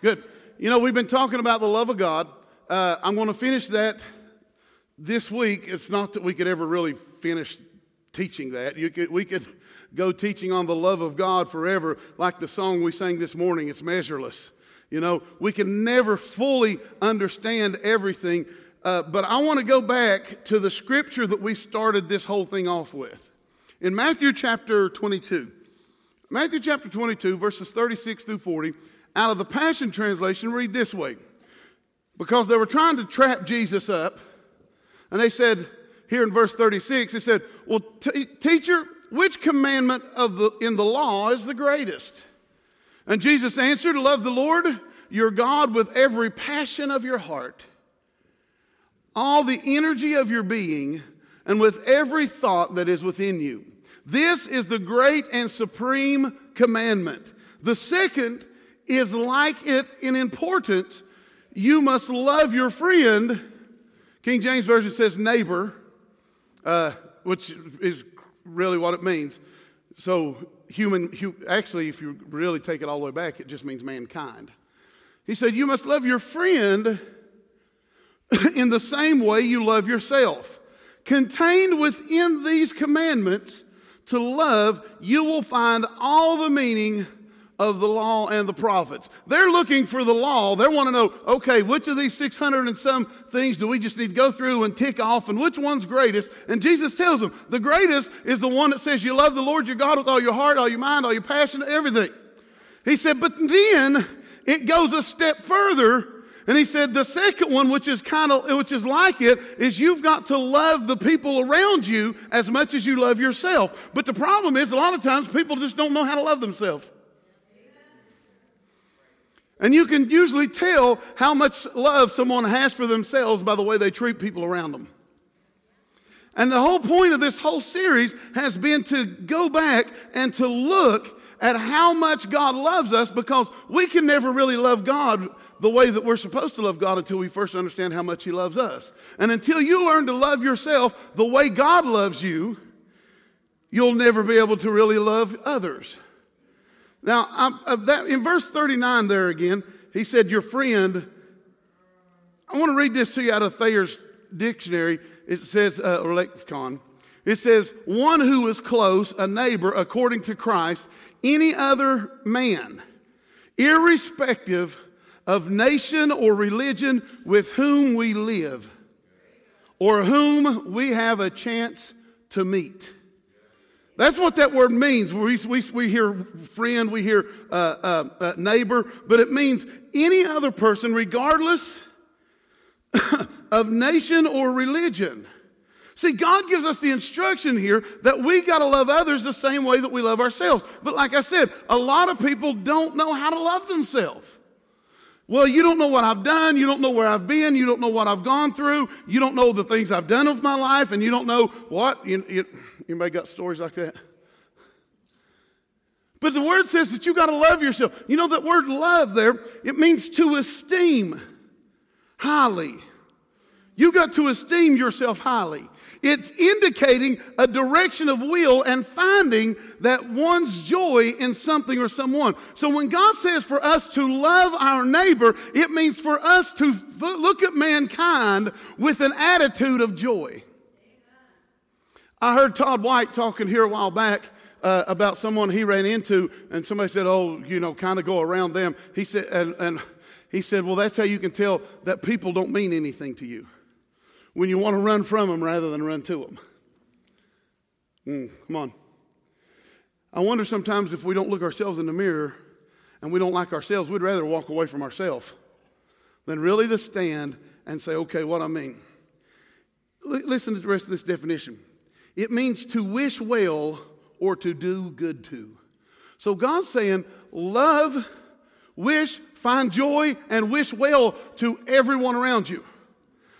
Good. You know, we've been talking about the love of God. Uh, I'm going to finish that this week. It's not that we could ever really finish teaching that. You could, we could go teaching on the love of God forever, like the song we sang this morning, it's measureless. You know, we can never fully understand everything, uh, but I want to go back to the scripture that we started this whole thing off with. In Matthew chapter 22, Matthew chapter 22, verses 36 through 40, out of the Passion Translation, read this way. Because they were trying to trap Jesus up, and they said, here in verse 36, it said, Well, t- teacher, which commandment of the, in the law is the greatest? And Jesus answered, Love the Lord your God with every passion of your heart, all the energy of your being, and with every thought that is within you. This is the great and supreme commandment. The second is like it in importance. You must love your friend. King James Version says neighbor, uh, which is really what it means. So, human, actually, if you really take it all the way back, it just means mankind. He said, You must love your friend in the same way you love yourself. Contained within these commandments to love, you will find all the meaning of the law and the prophets. They're looking for the law. They want to know, okay, which of these 600 and some things do we just need to go through and tick off, and which one's greatest? And Jesus tells them, the greatest is the one that says you love the Lord your God with all your heart, all your mind, all your passion, everything. He said, but then it goes a step further. And he said, the second one, which is kind of, which is like it, is you've got to love the people around you as much as you love yourself. But the problem is, a lot of times people just don't know how to love themselves. And you can usually tell how much love someone has for themselves by the way they treat people around them. And the whole point of this whole series has been to go back and to look at how much God loves us because we can never really love God the way that we're supposed to love God until we first understand how much He loves us. And until you learn to love yourself the way God loves you, you'll never be able to really love others. Now, uh, that, in verse 39 there again, he said, Your friend. I want to read this to you out of Thayer's dictionary. It says, uh, or lexicon. It says, One who is close, a neighbor, according to Christ, any other man, irrespective of nation or religion with whom we live or whom we have a chance to meet. That's what that word means. We, we, we hear friend, we hear uh, uh, uh, neighbor, but it means any other person, regardless of nation or religion. See, God gives us the instruction here that we got to love others the same way that we love ourselves. But like I said, a lot of people don't know how to love themselves. Well, you don't know what I've done. You don't know where I've been. You don't know what I've gone through. You don't know the things I've done with my life. And you don't know what. You, you, Anybody got stories like that? But the word says that you got to love yourself. You know that word love there, it means to esteem highly. You got to esteem yourself highly. It's indicating a direction of will and finding that one's joy in something or someone. So when God says for us to love our neighbor, it means for us to look at mankind with an attitude of joy. I heard Todd White talking here a while back uh, about someone he ran into, and somebody said, "Oh, you know, kind of go around them." He said, and, and he said, "Well, that's how you can tell that people don't mean anything to you when you want to run from them rather than run to them." Mm, come on. I wonder sometimes if we don't look ourselves in the mirror and we don't like ourselves, we'd rather walk away from ourselves than really to stand and say, "Okay, what I mean." L- listen to the rest of this definition. It means to wish well or to do good to. So God's saying, love, wish, find joy, and wish well to everyone around you.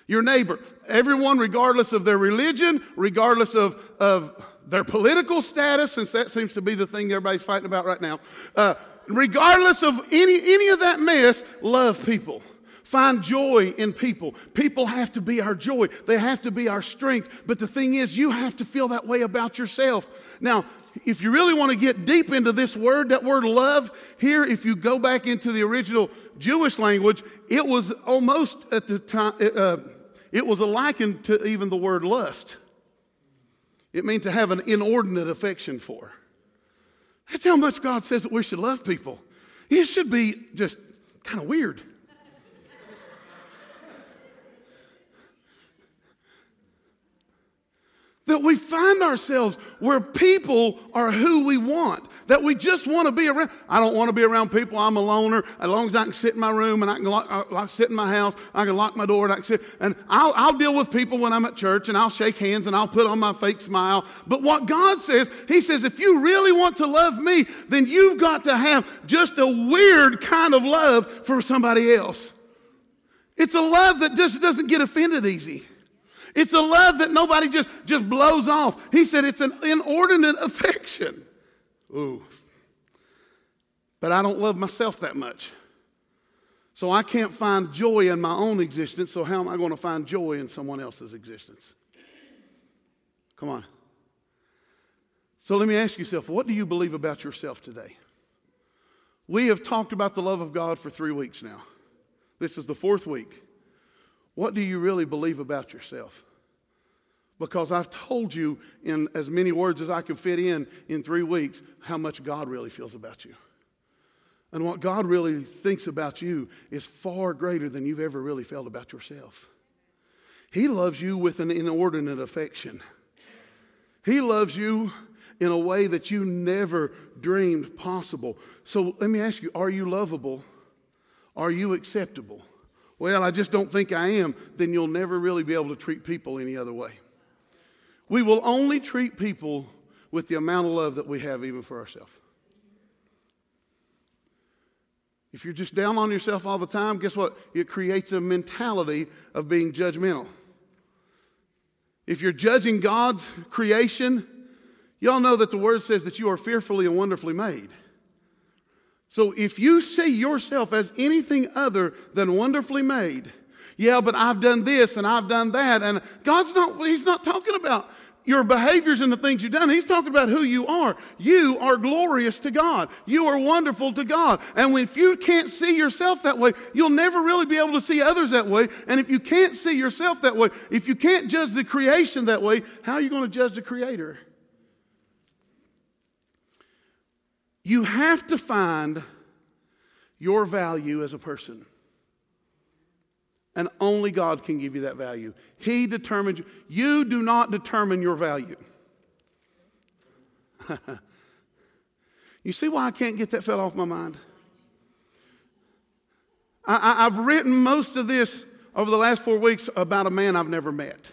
Your neighbor, everyone, regardless of their religion, regardless of, of their political status, since that seems to be the thing everybody's fighting about right now. Uh, regardless of any, any of that mess, love people. Find joy in people. People have to be our joy, they have to be our strength. But the thing is, you have to feel that way about yourself. Now, if you really want to get deep into this word, that word love, here, if you go back into the original Jewish language, it was almost at the time, uh, it was likened to even the word lust. It means to have an inordinate affection for. That's how much God says that we should love people. It should be just kind of weird. That we find ourselves where people are who we want, that we just want to be around. I don't want to be around people. I'm a loner. As long as I can sit in my room and I can lock, uh, lock, sit in my house, I can lock my door and I can sit. And I'll, I'll deal with people when I'm at church and I'll shake hands and I'll put on my fake smile. But what God says, He says, if you really want to love me, then you've got to have just a weird kind of love for somebody else. It's a love that just doesn't get offended easy. It's a love that nobody just, just blows off. He said it's an inordinate affection. Ooh. But I don't love myself that much. So I can't find joy in my own existence, so how am I going to find joy in someone else's existence? Come on. So let me ask yourself, what do you believe about yourself today? We have talked about the love of God for three weeks now. This is the fourth week. What do you really believe about yourself? Because I've told you in as many words as I can fit in in three weeks how much God really feels about you. And what God really thinks about you is far greater than you've ever really felt about yourself. He loves you with an inordinate affection. He loves you in a way that you never dreamed possible. So let me ask you are you lovable? Are you acceptable? Well, I just don't think I am. Then you'll never really be able to treat people any other way. We will only treat people with the amount of love that we have, even for ourselves. If you're just down on yourself all the time, guess what? It creates a mentality of being judgmental. If you're judging God's creation, y'all know that the word says that you are fearfully and wonderfully made. So if you see yourself as anything other than wonderfully made, yeah, but I've done this and I've done that, and God's not, He's not talking about your behaviors and the things you've done. He's talking about who you are. You are glorious to God. You are wonderful to God. And if you can't see yourself that way, you'll never really be able to see others that way. And if you can't see yourself that way, if you can't judge the creation that way, how are you going to judge the Creator? You have to find your value as a person. And only God can give you that value. He determines you. Do not determine your value. you see why I can't get that fell off my mind? I, have written most of this over the last four weeks about a man I've never met.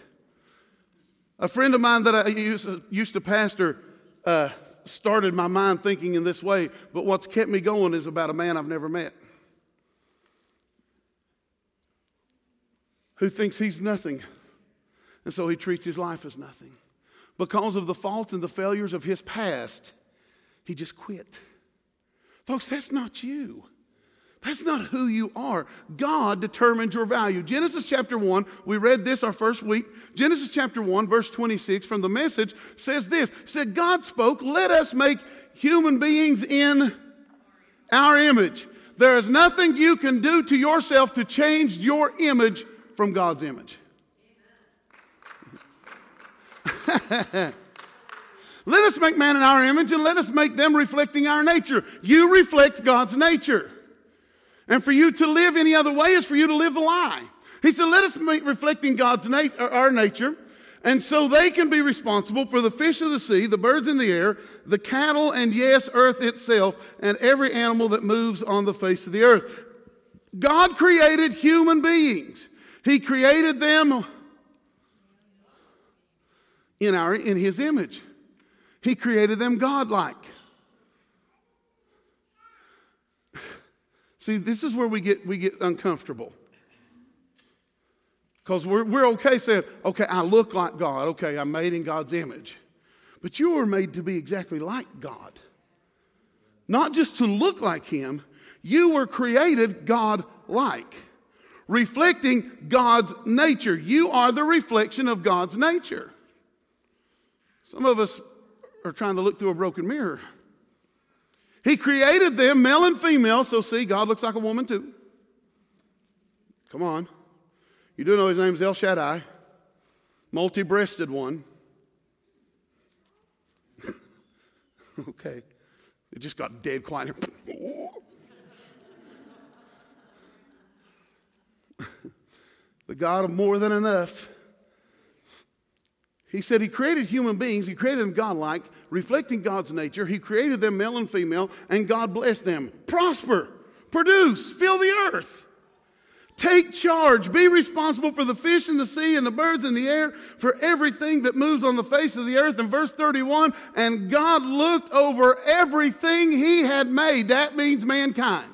A friend of mine that I used, used to pastor uh, started my mind thinking in this way, but what's kept me going is about a man I've never met who thinks he's nothing. And so he treats his life as nothing. Because of the faults and the failures of his past, he just quit. Folks, that's not you. That's not who you are. God determines your value. Genesis chapter 1, we read this our first week. Genesis chapter 1, verse 26 from the message says this said, God spoke, let us make human beings in our image. There is nothing you can do to yourself to change your image from God's image. let us make man in our image and let us make them reflecting our nature. You reflect God's nature. And for you to live any other way is for you to live a lie. He said, let us make reflecting God's nat- uh, our nature. And so they can be responsible for the fish of the sea, the birds in the air, the cattle, and yes, earth itself, and every animal that moves on the face of the earth. God created human beings. He created them in, our, in His image. He created them godlike. See, this is where we get, we get uncomfortable. Because we're, we're okay saying, okay, I look like God. Okay, I'm made in God's image. But you were made to be exactly like God. Not just to look like Him, you were created God like, reflecting God's nature. You are the reflection of God's nature. Some of us are trying to look through a broken mirror. He created them, male and female, so see, God looks like a woman too. Come on. You do know his name's El Shaddai, multi breasted one. okay. It just got dead quiet. the God of more than enough. He said he created human beings, he created them godlike, reflecting God's nature. He created them male and female, and God blessed them. Prosper, produce, fill the earth. Take charge, be responsible for the fish in the sea and the birds in the air, for everything that moves on the face of the earth. In verse 31, and God looked over everything he had made. That means mankind.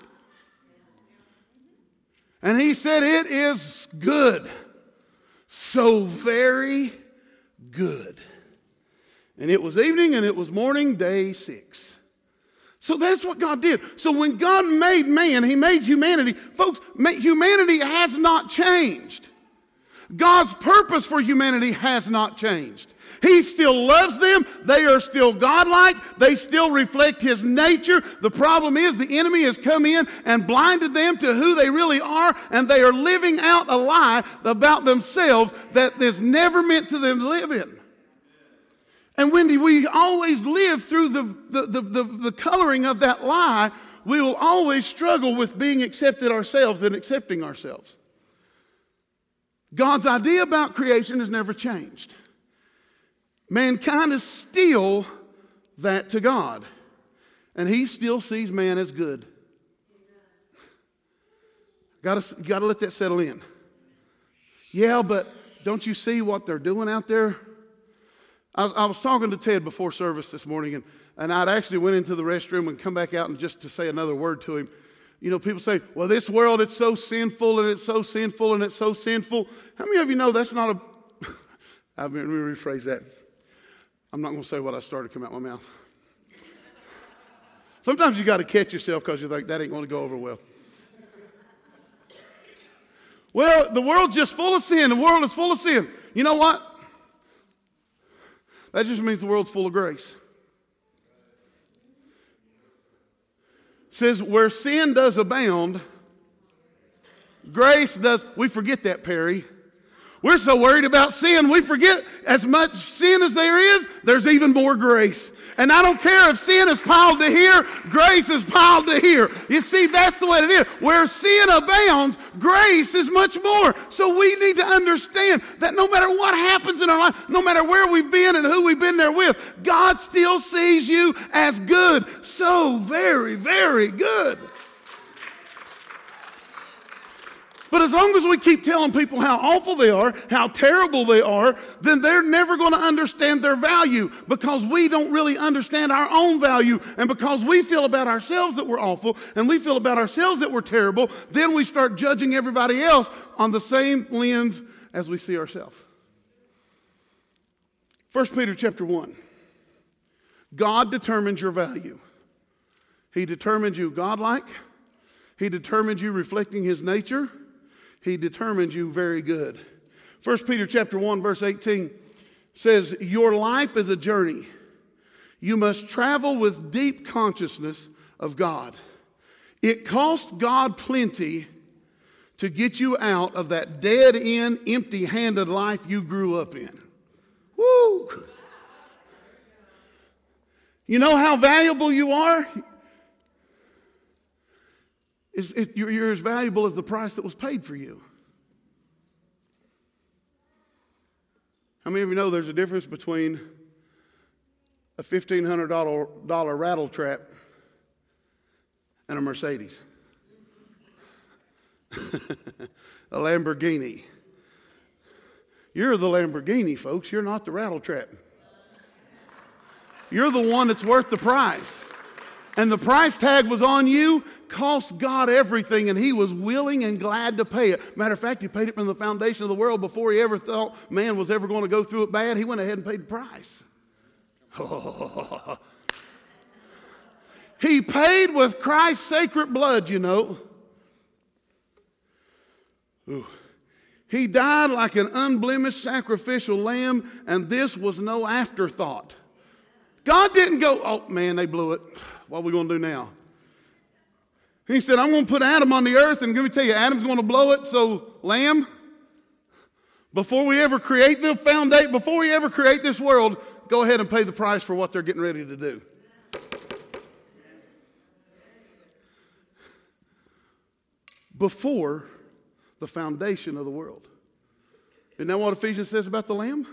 And he said, It is good. So very good. And it was evening and it was morning, day six. So that's what God did. So when God made man, He made humanity. Folks, humanity has not changed. God's purpose for humanity has not changed. He still loves them. They are still godlike. They still reflect His nature. The problem is the enemy has come in and blinded them to who they really are, and they are living out a lie about themselves that is never meant to them to live in. And Wendy, we always live through the, the, the, the, the coloring of that lie, we will always struggle with being accepted ourselves and accepting ourselves. God's idea about creation has never changed. Mankind is still that to God, and He still sees man as good. Got to, got to let that settle in. Yeah, but don't you see what they're doing out there? I was, I was, talking to Ted before service this morning, and, and I'd actually went into the restroom and come back out and just to say another word to him. You know, people say, well, this world, it's so sinful, and it's so sinful, and it's so sinful. How many of you know that's not a... Let me rephrase that. I'm not going to say what I started to come out my mouth. Sometimes you got to catch yourself because you're like, that ain't going to go over well. Well, the world's just full of sin. The world is full of sin. You know what? That just means the world's full of grace. It says, where sin does abound, grace does. We forget that, Perry. We're so worried about sin, we forget as much sin as there is, there's even more grace. And I don't care if sin is piled to here, grace is piled to here. You see, that's the way it is. Where sin abounds, grace is much more. So we need to understand that no matter what happens in our life, no matter where we've been and who we've been there with, God still sees you as good. So very, very good. But as long as we keep telling people how awful they are, how terrible they are, then they're never going to understand their value because we don't really understand our own value. And because we feel about ourselves that we're awful and we feel about ourselves that we're terrible, then we start judging everybody else on the same lens as we see ourselves. 1 Peter chapter 1. God determines your value. He determines you godlike. He determines you reflecting his nature he determines you very good. 1 Peter chapter 1 verse 18 says, "Your life is a journey. You must travel with deep consciousness of God. It cost God plenty to get you out of that dead end, empty handed life you grew up in. Woo! You know how valuable you are? You're, you're as valuable as the price that was paid for you. How many of you know there's a difference between a $1,500 rattle trap and a Mercedes? a Lamborghini. You're the Lamborghini, folks. You're not the rattle trap. You're the one that's worth the price. And the price tag was on you cost God everything, and He was willing and glad to pay it. Matter of fact, He paid it from the foundation of the world before He ever thought man was ever going to go through it bad. He went ahead and paid the price. he paid with Christ's sacred blood, you know. Ooh. He died like an unblemished sacrificial lamb, and this was no afterthought. God didn't go, oh man, they blew it. What are we going to do now? He said, I'm going to put Adam on the earth, and let me tell you, Adam's going to blow it. So, lamb, before we ever create the foundation, before we ever create this world, go ahead and pay the price for what they're getting ready to do. Before the foundation of the world. Isn't that what Ephesians says about the Lamb?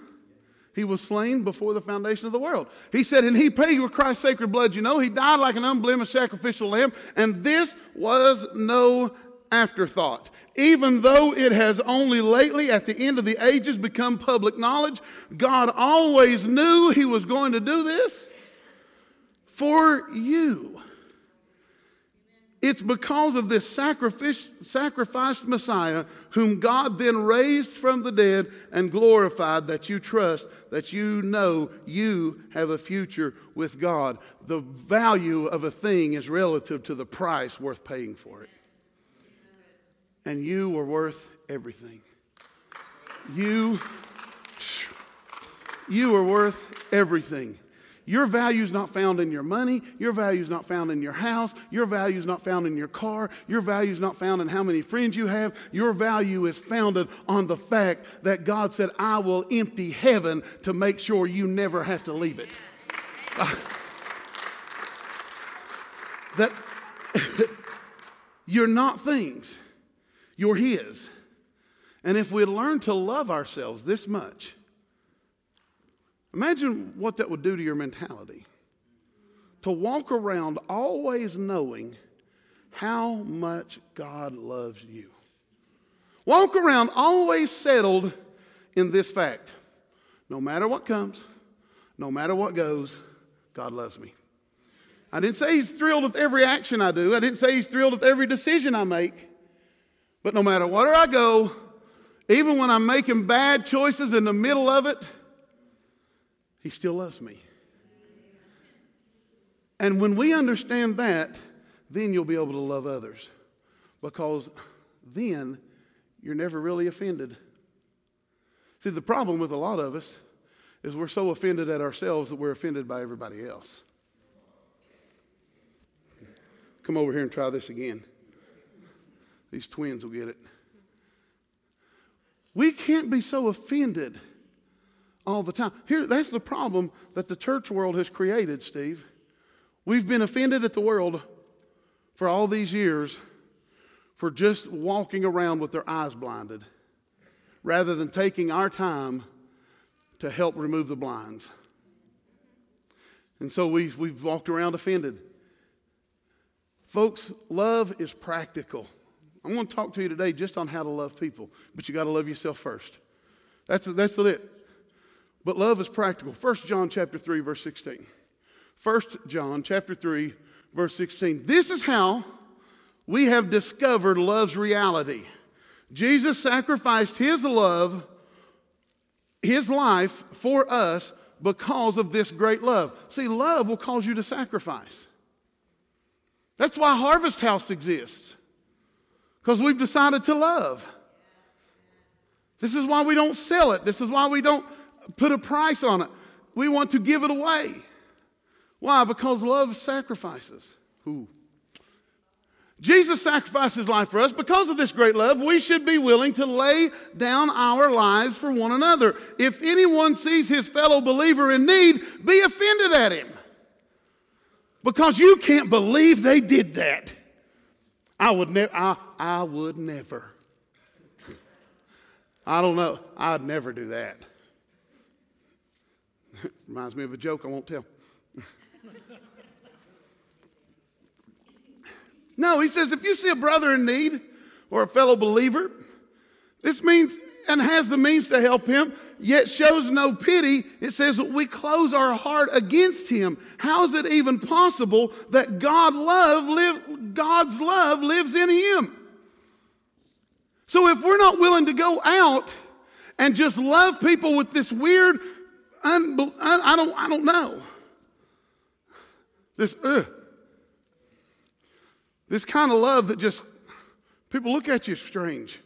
He was slain before the foundation of the world. He said, and he paid with Christ's sacred blood. You know, he died like an unblemished sacrificial lamb, and this was no afterthought. Even though it has only lately, at the end of the ages, become public knowledge, God always knew he was going to do this for you. It's because of this sacrificed Messiah, whom God then raised from the dead and glorified, that you trust, that you know you have a future with God. The value of a thing is relative to the price worth paying for it. And you are worth everything. You, you are worth everything. Your value is not found in your money. Your value is not found in your house. Your value is not found in your car. Your value is not found in how many friends you have. Your value is founded on the fact that God said, I will empty heaven to make sure you never have to leave it. that you're not things, you're His. And if we learn to love ourselves this much, Imagine what that would do to your mentality. To walk around always knowing how much God loves you. Walk around always settled in this fact no matter what comes, no matter what goes, God loves me. I didn't say He's thrilled with every action I do, I didn't say He's thrilled with every decision I make. But no matter where I go, even when I'm making bad choices in the middle of it, he still loves me. And when we understand that, then you'll be able to love others because then you're never really offended. See, the problem with a lot of us is we're so offended at ourselves that we're offended by everybody else. Come over here and try this again. These twins will get it. We can't be so offended all the time. Here, that's the problem that the church world has created, Steve. We've been offended at the world for all these years for just walking around with their eyes blinded rather than taking our time to help remove the blinds. And so we've, we've walked around offended. Folks, love is practical. I'm going to talk to you today just on how to love people, but you got to love yourself first. That's, that's it. But love is practical. 1 John chapter 3 verse 16. 1 John chapter 3 verse 16. This is how we have discovered love's reality. Jesus sacrificed his love, his life for us because of this great love. See, love will cause you to sacrifice. That's why Harvest House exists, because we've decided to love. This is why we don't sell it. This is why we don't put a price on it. We want to give it away. Why? Because love sacrifices. Who? Jesus sacrificed his life for us. Because of this great love, we should be willing to lay down our lives for one another. If anyone sees his fellow believer in need, be offended at him. Because you can't believe they did that. I would never, I, I would never. I don't know. I'd never do that. Reminds me of a joke I won't tell. no, he says if you see a brother in need or a fellow believer, this means and has the means to help him, yet shows no pity, it says we close our heart against him. How is it even possible that God love live, God's love lives in him? So if we're not willing to go out and just love people with this weird I, I, don't, I don't know. This, uh, this kind of love that just, people look at you strange.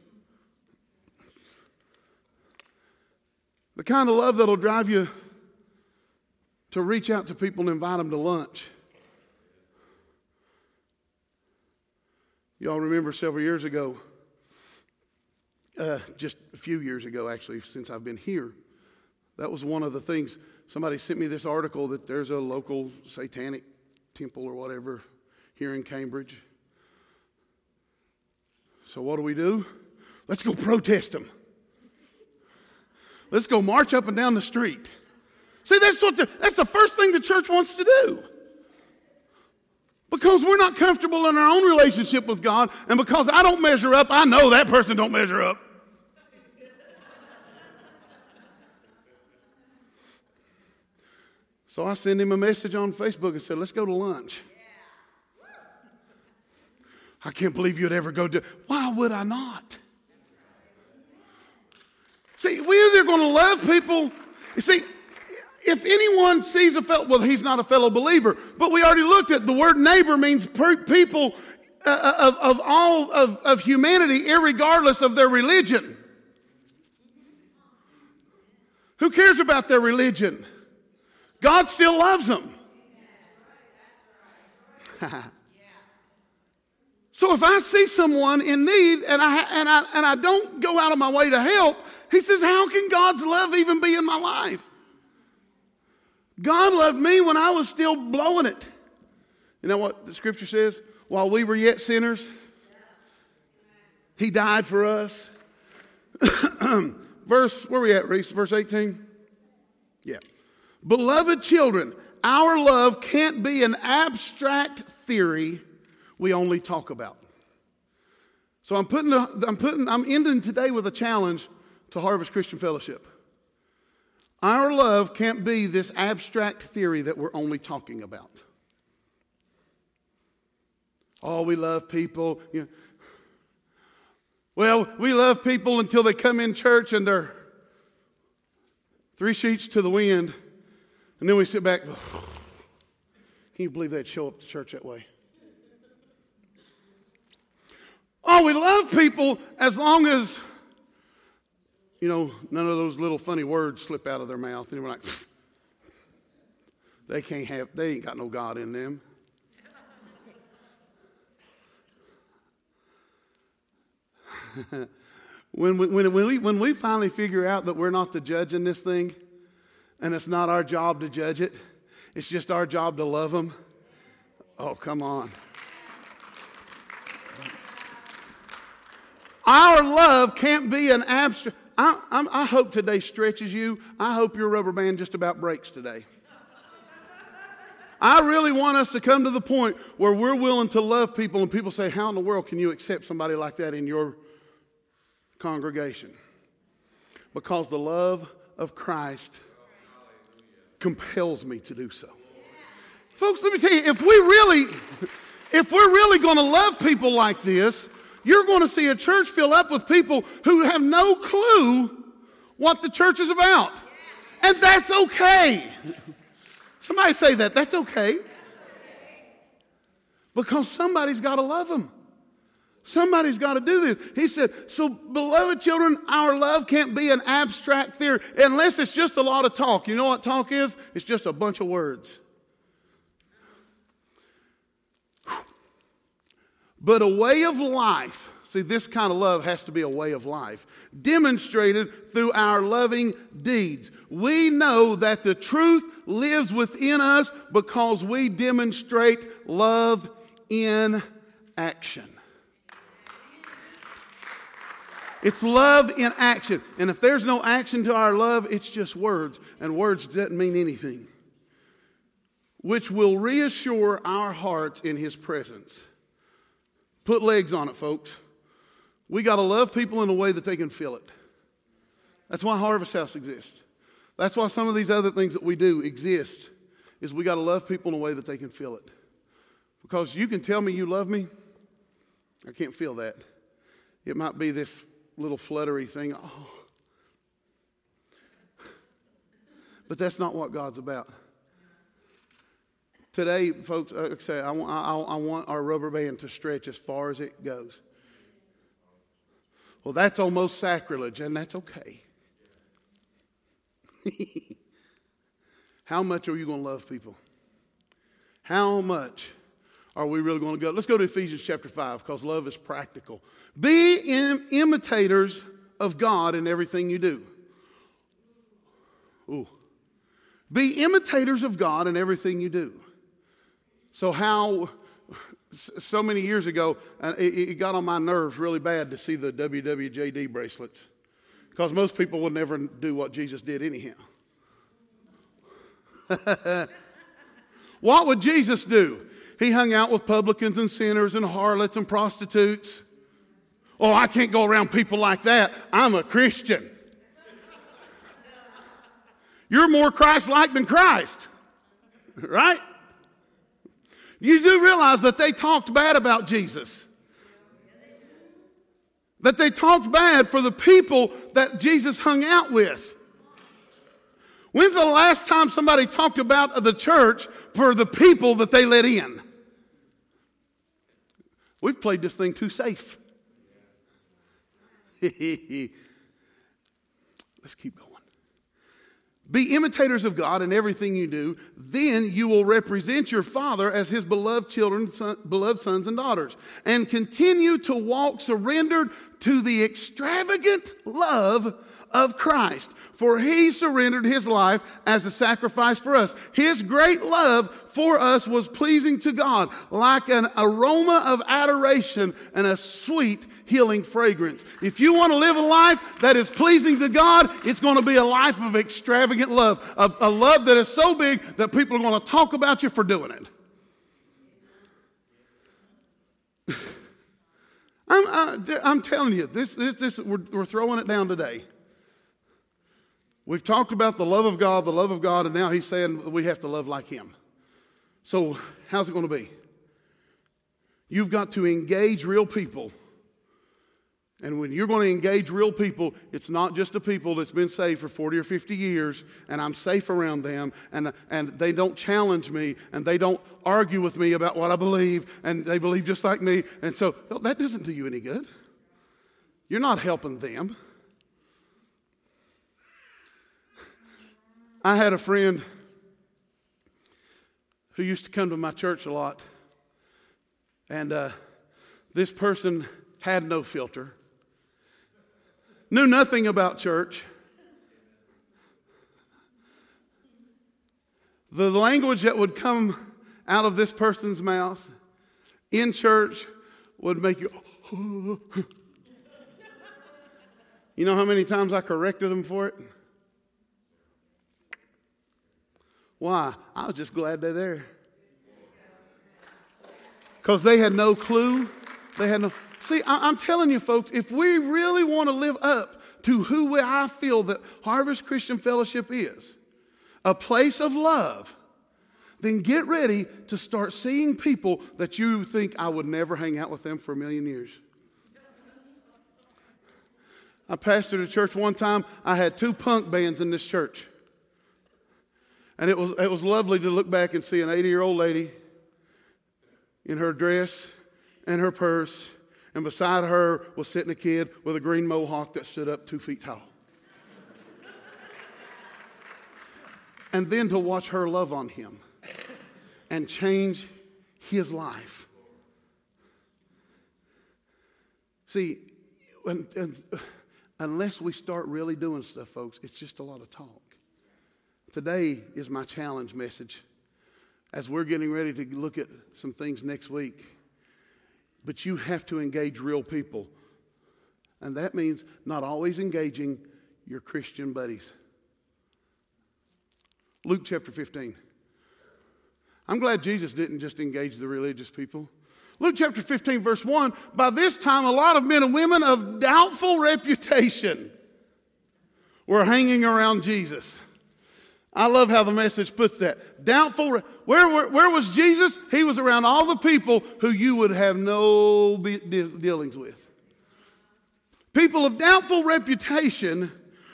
The kind of love that'll drive you to reach out to people and invite them to lunch. Y'all remember several years ago, uh, just a few years ago, actually, since I've been here, that was one of the things. Somebody sent me this article that there's a local satanic temple or whatever here in Cambridge. So, what do we do? Let's go protest them. Let's go march up and down the street. See, that's, what the, that's the first thing the church wants to do. Because we're not comfortable in our own relationship with God, and because I don't measure up, I know that person don't measure up. So I sent him a message on Facebook and said, Let's go to lunch. I can't believe you'd ever go to. Why would I not? See, we're either going to love people. You see, if anyone sees a fellow, well, he's not a fellow believer, but we already looked at the word neighbor means per, people uh, uh of, of all of, of humanity, regardless of their religion. Who cares about their religion? God still loves them. So if I see someone in need and I, and, I, and I don't go out of my way to help, he says, How can God's love even be in my life? God loved me when I was still blowing it. You know what the scripture says? While we were yet sinners, he died for us. Verse, where we at, Reese? Verse 18? Yeah. Beloved children, our love can't be an abstract theory we only talk about. So I'm putting, a, I'm putting, I'm ending today with a challenge to Harvest Christian Fellowship. Our love can't be this abstract theory that we're only talking about. Oh, we love people. You know. Well, we love people until they come in church and they're three sheets to the wind, and then we sit back. Can you believe they'd show up to church that way? Oh, we love people as long as, you know, none of those little funny words slip out of their mouth. And we're like, they can't have, they ain't got no God in them. when, we, when, we, when we finally figure out that we're not the judge in this thing, and it's not our job to judge it, it's just our job to love them. Oh, come on. Our love can't be an abstract. I, I, hope today stretches you. I hope your rubber band just about breaks today. I really want us to come to the point where we're willing to love people, and people say, How in the world can you accept somebody like that in your congregation? Because the love of Christ compels me to do so. Folks, let me tell you, if we really, if we're really going to love people like this, you're going to see a church fill up with people who have no clue what the church is about. And that's okay. Somebody say that. That's okay. Because somebody's got to love them. Somebody's got to do this. He said, So, beloved children, our love can't be an abstract theory unless it's just a lot of talk. You know what talk is? It's just a bunch of words. but a way of life. See, this kind of love has to be a way of life, demonstrated through our loving deeds. We know that the truth lives within us because we demonstrate love in action. It's love in action. And if there's no action to our love, it's just words, and words doesn't mean anything. Which will reassure our hearts in His presence. Put legs on it, folks. We got to love people in a way that they can feel it. That's why Harvest House exists. That's why some of these other things that we do exist. Is we got to love people in a way that they can feel it. Because you can tell me you love me, I can't feel that. It might be this little fluttery thing. Oh. But that's not what God's about. Today, folks, like I say, I I, I want our rubber band to stretch as far as it goes. Well, that's almost sacrilege, and that's okay. How much are you going to love people? How much are we really going to go? Let's go to Ephesians chapter 5 because love is practical. Be Im- imitators of God in everything you do. Ooh. Be imitators of God in everything you do. So, how, so many years ago, uh, it got on my nerves really bad to see the WWJD bracelets because most people would never do what Jesus did anyhow. what would Jesus do? He hung out with publicans and sinners and harlots and prostitutes. Oh, I can't go around people like that. I'm a Christian. You're more Christ like than Christ, right? You do realize that they talked bad about Jesus. That they talked bad for the people that Jesus hung out with. When's the last time somebody talked about the church for the people that they let in? We've played this thing too safe. Let's keep going. Be imitators of God in everything you do. Then you will represent your Father as His beloved children, son, beloved sons and daughters, and continue to walk surrendered to the extravagant love of Christ. For he surrendered his life as a sacrifice for us. His great love for us was pleasing to God, like an aroma of adoration and a sweet healing fragrance. If you want to live a life that is pleasing to God, it's going to be a life of extravagant love, a, a love that is so big that people are going to talk about you for doing it. I'm, I, am telling you, this, this, this we're, we're throwing it down today. We've talked about the love of God, the love of God, and now he's saying we have to love like him. So, how's it going to be? You've got to engage real people. And when you're going to engage real people, it's not just a people that's been saved for 40 or 50 years and I'm safe around them and, and they don't challenge me and they don't argue with me about what I believe and they believe just like me. And so that doesn't do you any good. You're not helping them. I had a friend who used to come to my church a lot, and uh, this person had no filter, knew nothing about church. The language that would come out of this person's mouth in church would make you. you know how many times I corrected them for it? Why? I was just glad they're there. Because they had no clue. They had no. See, I, am telling you, folks, if we really want to live up to who I feel that Harvest Christian Fellowship is, a place of love, then get ready to start seeing people that you think I would never hang out with them for a million years. I pastored a church one time. I had two punk bands in this church. And it was, it was lovely to look back and see an 80 year old lady in her dress and her purse, and beside her was sitting a kid with a green mohawk that stood up two feet tall. and then to watch her love on him and change his life. See, and, and, uh, unless we start really doing stuff, folks, it's just a lot of talk. Today is my challenge message as we're getting ready to look at some things next week. But you have to engage real people. And that means not always engaging your Christian buddies. Luke chapter 15. I'm glad Jesus didn't just engage the religious people. Luke chapter 15, verse 1 By this time, a lot of men and women of doubtful reputation were hanging around Jesus. I love how the message puts that. Doubtful. Where, where, where, was Jesus? He was around all the people who you would have no dealings with. People of doubtful reputation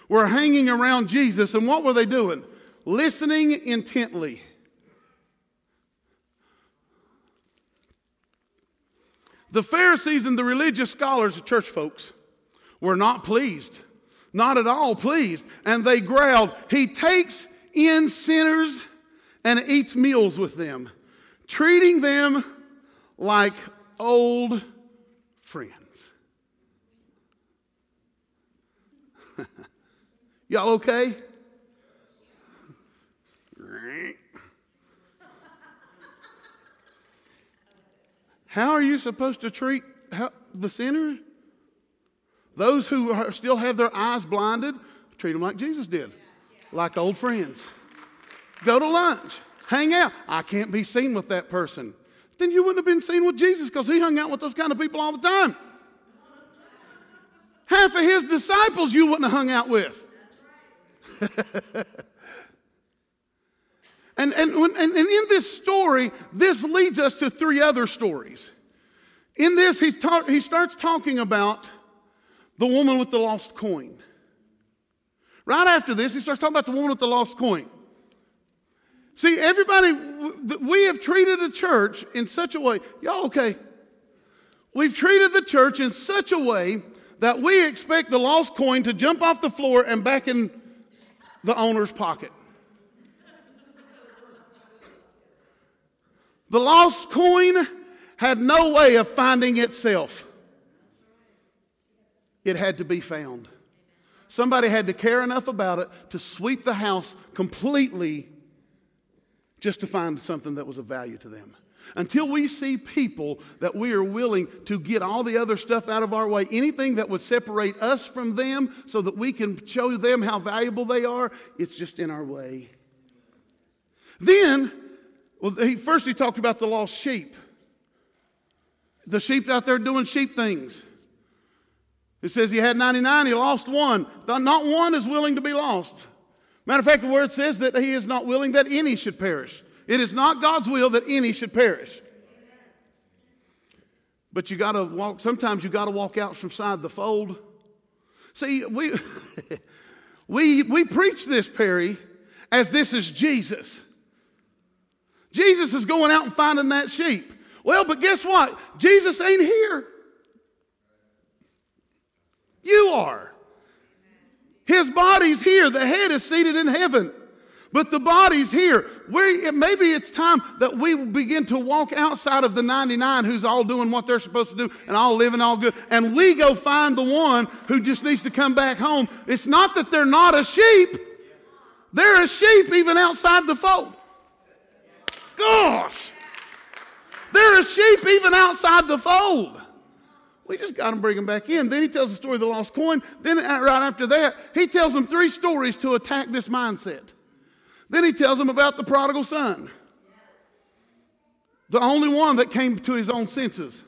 were hanging around Jesus, and what were they doing? Listening intently. The Pharisees and the religious scholars, the church folks, were not pleased. Not at all pleased. And they growled, He takes in sinners and eats meals with them, treating them like old friends. Y'all okay? How are you supposed to treat the sinner? Those who are, still have their eyes blinded, treat them like Jesus did, like old friends. Go to lunch, hang out. I can't be seen with that person. Then you wouldn't have been seen with Jesus because he hung out with those kind of people all the time. Half of his disciples you wouldn't have hung out with. and, and, and, and in this story, this leads us to three other stories. In this, he, talk, he starts talking about the woman with the lost coin. Right after this, he starts talking about the woman with the lost coin. See, everybody, we have treated the church in such a way, y'all okay? We've treated the church in such a way that we expect the lost coin to jump off the floor and back in the owner's pocket. The lost coin had no way of finding itself, it had to be found. Somebody had to care enough about it to sweep the house completely just to find something that was of value to them. Until we see people that we are willing to get all the other stuff out of our way, anything that would separate us from them so that we can show them how valuable they are, it's just in our way. Then, well, he, first he talked about the lost sheep. The sheep out there doing sheep things. It says he had 99, he lost one. Not one is willing to be lost. Matter of fact, the word says that he is not willing that any should perish. It is not God's will that any should perish. But you got to walk, sometimes you got to walk out from side the fold. See, we, we, we preach this, Perry, as this is Jesus. Jesus is going out and finding that sheep. Well, but guess what? Jesus ain't here. You are. His body's here. The head is seated in heaven. But the body's here. we maybe it's time that we begin to walk outside of the 99 who's all doing what they're supposed to do and all living all good. And we go find the one who just needs to come back home. It's not that they're not a sheep, they're a sheep even outside the fold. Gosh. They're a sheep even outside the fold. We just got to bring them back in. Then he tells the story of the lost coin. Then, right after that, he tells them three stories to attack this mindset. Then he tells them about the prodigal son, the only one that came to his own senses.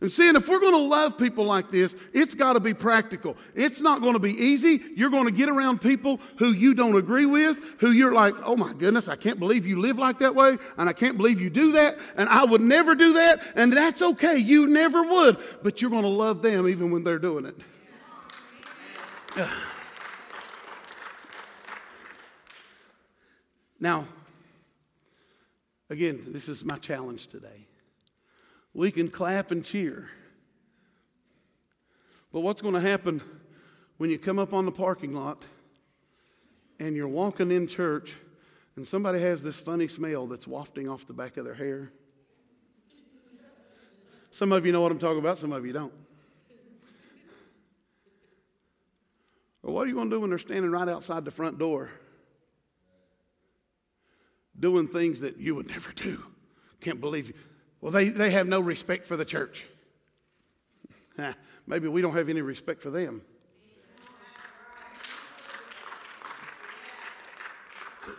And seeing if we're going to love people like this, it's got to be practical. It's not going to be easy. You're going to get around people who you don't agree with, who you're like, oh my goodness, I can't believe you live like that way, and I can't believe you do that, and I would never do that, and that's okay. You never would, but you're going to love them even when they're doing it. Now, again, this is my challenge today. We can clap and cheer. But what's going to happen when you come up on the parking lot and you're walking in church and somebody has this funny smell that's wafting off the back of their hair? Some of you know what I'm talking about, some of you don't. Or what are you going to do when they're standing right outside the front door doing things that you would never do. Can't believe you. Well, they, they have no respect for the church. Maybe we don't have any respect for them.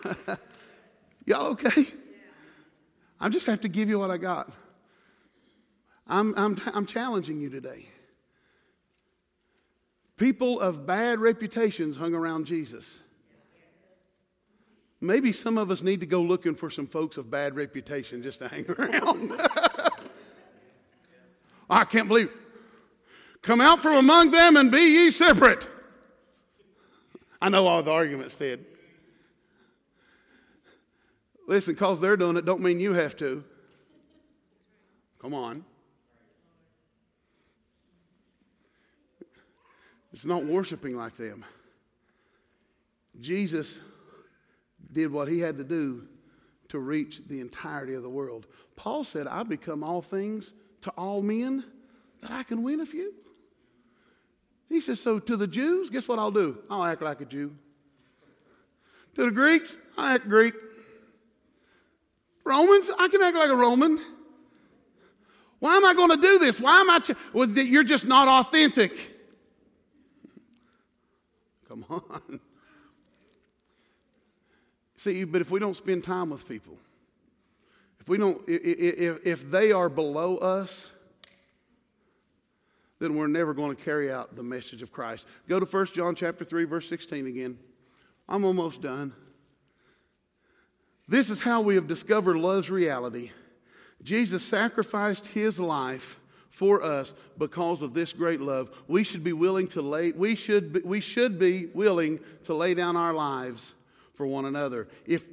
Y'all okay? I just have to give you what I got. I'm, I'm, I'm challenging you today. People of bad reputations hung around Jesus. Maybe some of us need to go looking for some folks of bad reputation just to hang around. I can't believe. It. Come out from among them and be ye separate. I know all the arguments did. Listen, because they're doing it don't mean you have to. Come on. It's not worshiping like them. Jesus did what he had to do to reach the entirety of the world. Paul said, I become all things to all men that I can win a few. He says, So to the Jews, guess what I'll do? I'll act like a Jew. To the Greeks, I act Greek. Romans, I can act like a Roman. Why am I going to do this? Why am I? Ch- well, you're just not authentic. Come on. See, but if we don't spend time with people, if we don't, if, if they are below us, then we're never going to carry out the message of Christ. Go to 1 John chapter 3, verse 16 again. I'm almost done. This is how we have discovered love's reality. Jesus sacrificed his life for us because of this great love. We should be willing to lay we should be, we should be willing to lay down our lives for one another. If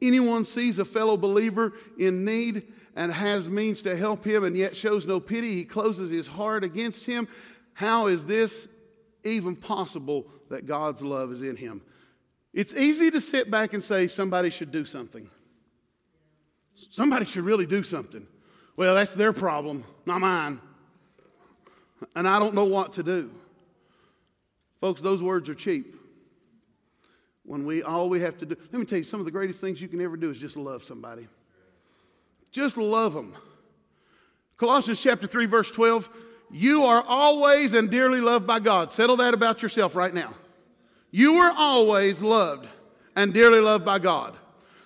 anyone sees a fellow believer in need and has means to help him and yet shows no pity, he closes his heart against him. How is this even possible that God's love is in him? It's easy to sit back and say somebody should do something. Somebody should really do something. Well, that's their problem, not mine. And I don't know what to do. Folks, those words are cheap. When we all we have to do, let me tell you, some of the greatest things you can ever do is just love somebody. Just love them. Colossians chapter 3, verse 12. You are always and dearly loved by God. Settle that about yourself right now. You are always loved and dearly loved by God.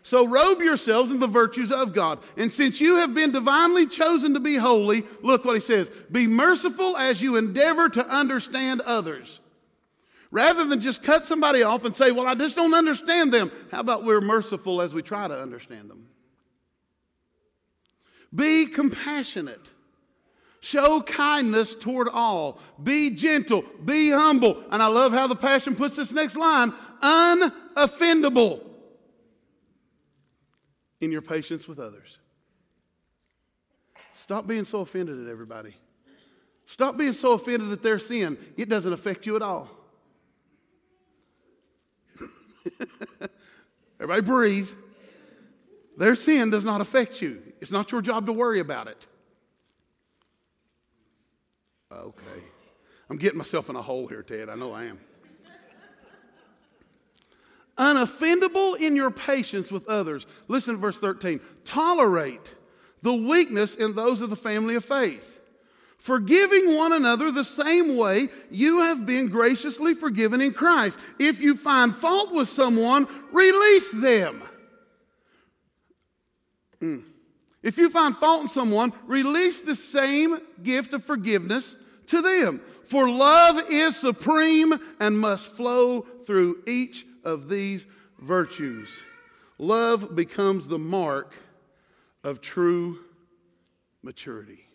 So robe yourselves in the virtues of God. And since you have been divinely chosen to be holy, look what he says be merciful as you endeavor to understand others. Rather than just cut somebody off and say, Well, I just don't understand them, how about we're merciful as we try to understand them? Be compassionate. Show kindness toward all. Be gentle. Be humble. And I love how the Passion puts this next line unoffendable in your patience with others. Stop being so offended at everybody. Stop being so offended at their sin. It doesn't affect you at all. everybody breathe. Their sin does not affect you. It's not your job to worry about it. Okay. I'm getting myself in a hole here, Ted. I know I am unoffendable in your patience with others. Listen to verse 13. Tolerate the weakness in those of the family of faith, forgiving one another the same way you have been graciously forgiven in Christ. If you find fault with someone, release them. Mm. If you find fault in someone, release the same gift of forgiveness to them. For love is supreme and must flow through each of these virtues. Love becomes the mark of true maturity.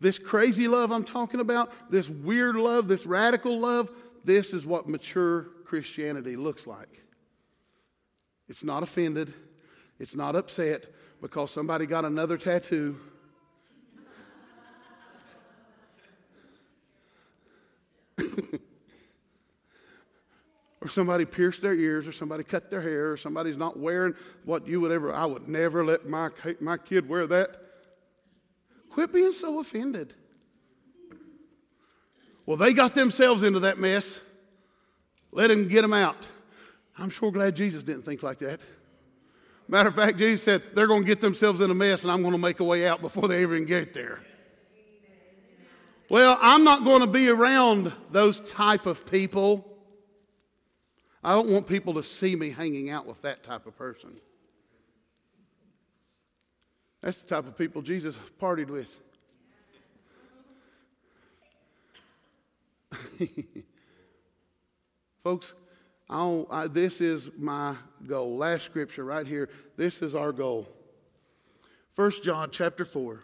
This crazy love I'm talking about, this weird love, this radical love, this is what mature Christianity looks like. It's not offended, it's not upset because somebody got another tattoo or somebody pierced their ears, or somebody cut their hair, or somebody's not wearing what you would ever, I would never let my, my kid wear that. Quit being so offended. Well, they got themselves into that mess. Let him get them out. I'm sure glad Jesus didn't think like that. Matter of fact, Jesus said they're going to get themselves in a mess and I'm going to make a way out before they even get there. Well, I'm not going to be around those type of people. I don't want people to see me hanging out with that type of person. That's the type of people Jesus partied with. Folks, I, this is my goal. Last scripture right here. This is our goal. 1 John chapter 4.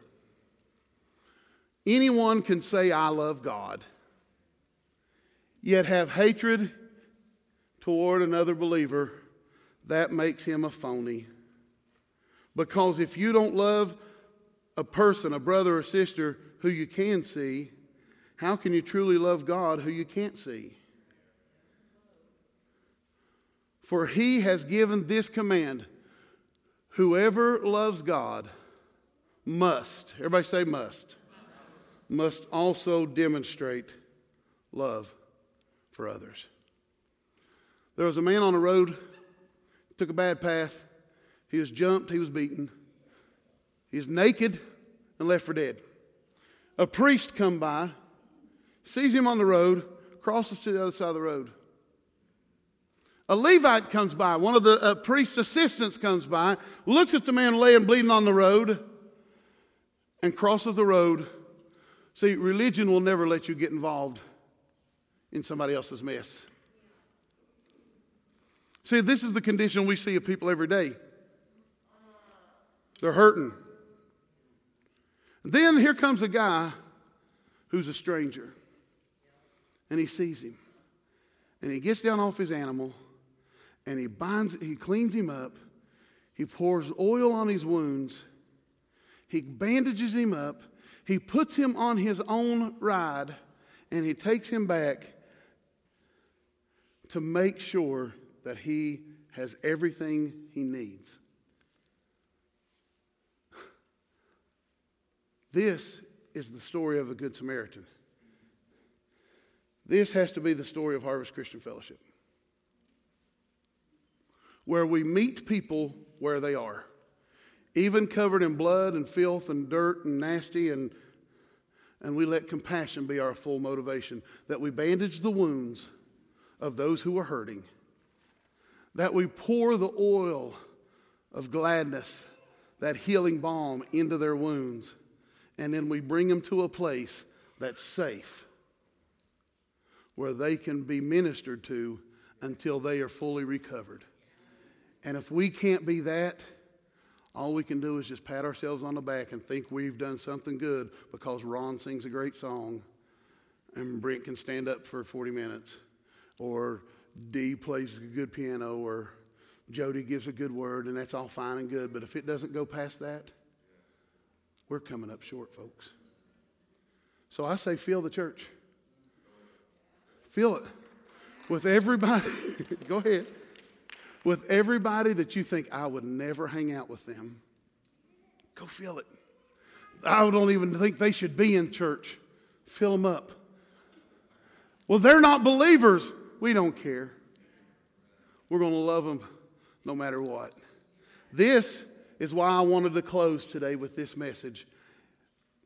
Anyone can say, I love God, yet have hatred toward another believer, that makes him a phony. Because if you don't love a person, a brother or sister who you can see, how can you truly love God who you can't see? For he has given this command Whoever loves God must, everybody say must, must also demonstrate love for others. There was a man on the road, took a bad path. He was jumped, he was beaten. He was naked and left for dead. A priest come by, sees him on the road, crosses to the other side of the road. A Levite comes by, one of the uh, priest's assistants comes by, looks at the man laying bleeding on the road, and crosses the road. See, religion will never let you get involved in somebody else's mess. See, this is the condition we see of people every day. They're hurting. Then here comes a guy who's a stranger, and he sees him, and he gets down off his animal and he binds, he cleans him up, he pours oil on his wounds, he bandages him up, he puts him on his own ride, and he takes him back to make sure that he has everything he needs. This is the story of a Good Samaritan. This has to be the story of Harvest Christian Fellowship where we meet people where they are, even covered in blood and filth and dirt and nasty, and, and we let compassion be our full motivation, that we bandage the wounds of those who are hurting, that we pour the oil of gladness, that healing balm into their wounds, and then we bring them to a place that's safe where they can be ministered to until they are fully recovered. And if we can't be that, all we can do is just pat ourselves on the back and think we've done something good because Ron sings a great song and Brent can stand up for 40 minutes or Dee plays a good piano or Jody gives a good word and that's all fine and good. But if it doesn't go past that, we're coming up short, folks. So I say, fill the church. Fill it. With everybody. go ahead with everybody that you think I would never hang out with them. Go fill it. I don't even think they should be in church. Fill them up. Well, they're not believers. We don't care. We're going to love them no matter what. This is why I wanted to close today with this message.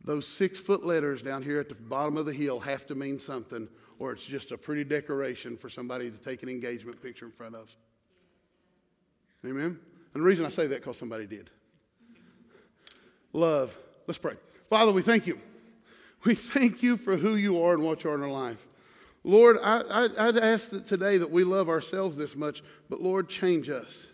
Those six foot letters down here at the bottom of the hill have to mean something, or it's just a pretty decoration for somebody to take an engagement picture in front of. Amen? And the reason I say that because somebody did. Love. Let's pray. Father, we thank you. We thank you for who you are and what you are in our life. Lord, I, I, would ask that today that we love ourselves this much, but Lord, change us.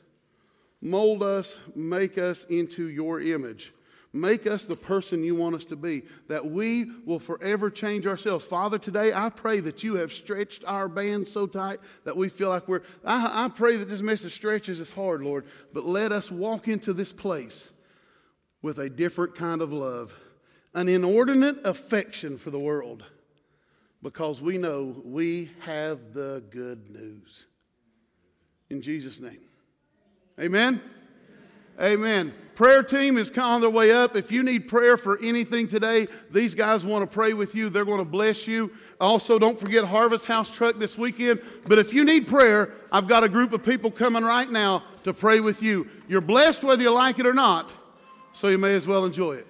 Mold us, make us into your image. Make us the person you want us to be, that we will forever change ourselves. Father, today I pray that you have stretched our band so tight that we feel like we're. I, I pray that this message stretches us hard, Lord, but let us walk into this place with a different kind of love, an inordinate affection for the world, because we know we have the good news. In Jesus' name. Amen. Amen. Prayer team is on their way up. If you need prayer for anything today, these guys want to pray with you. They're going to bless you. Also, don't forget Harvest House Truck this weekend. But if you need prayer, I've got a group of people coming right now to pray with you. You're blessed whether you like it or not, so you may as well enjoy it.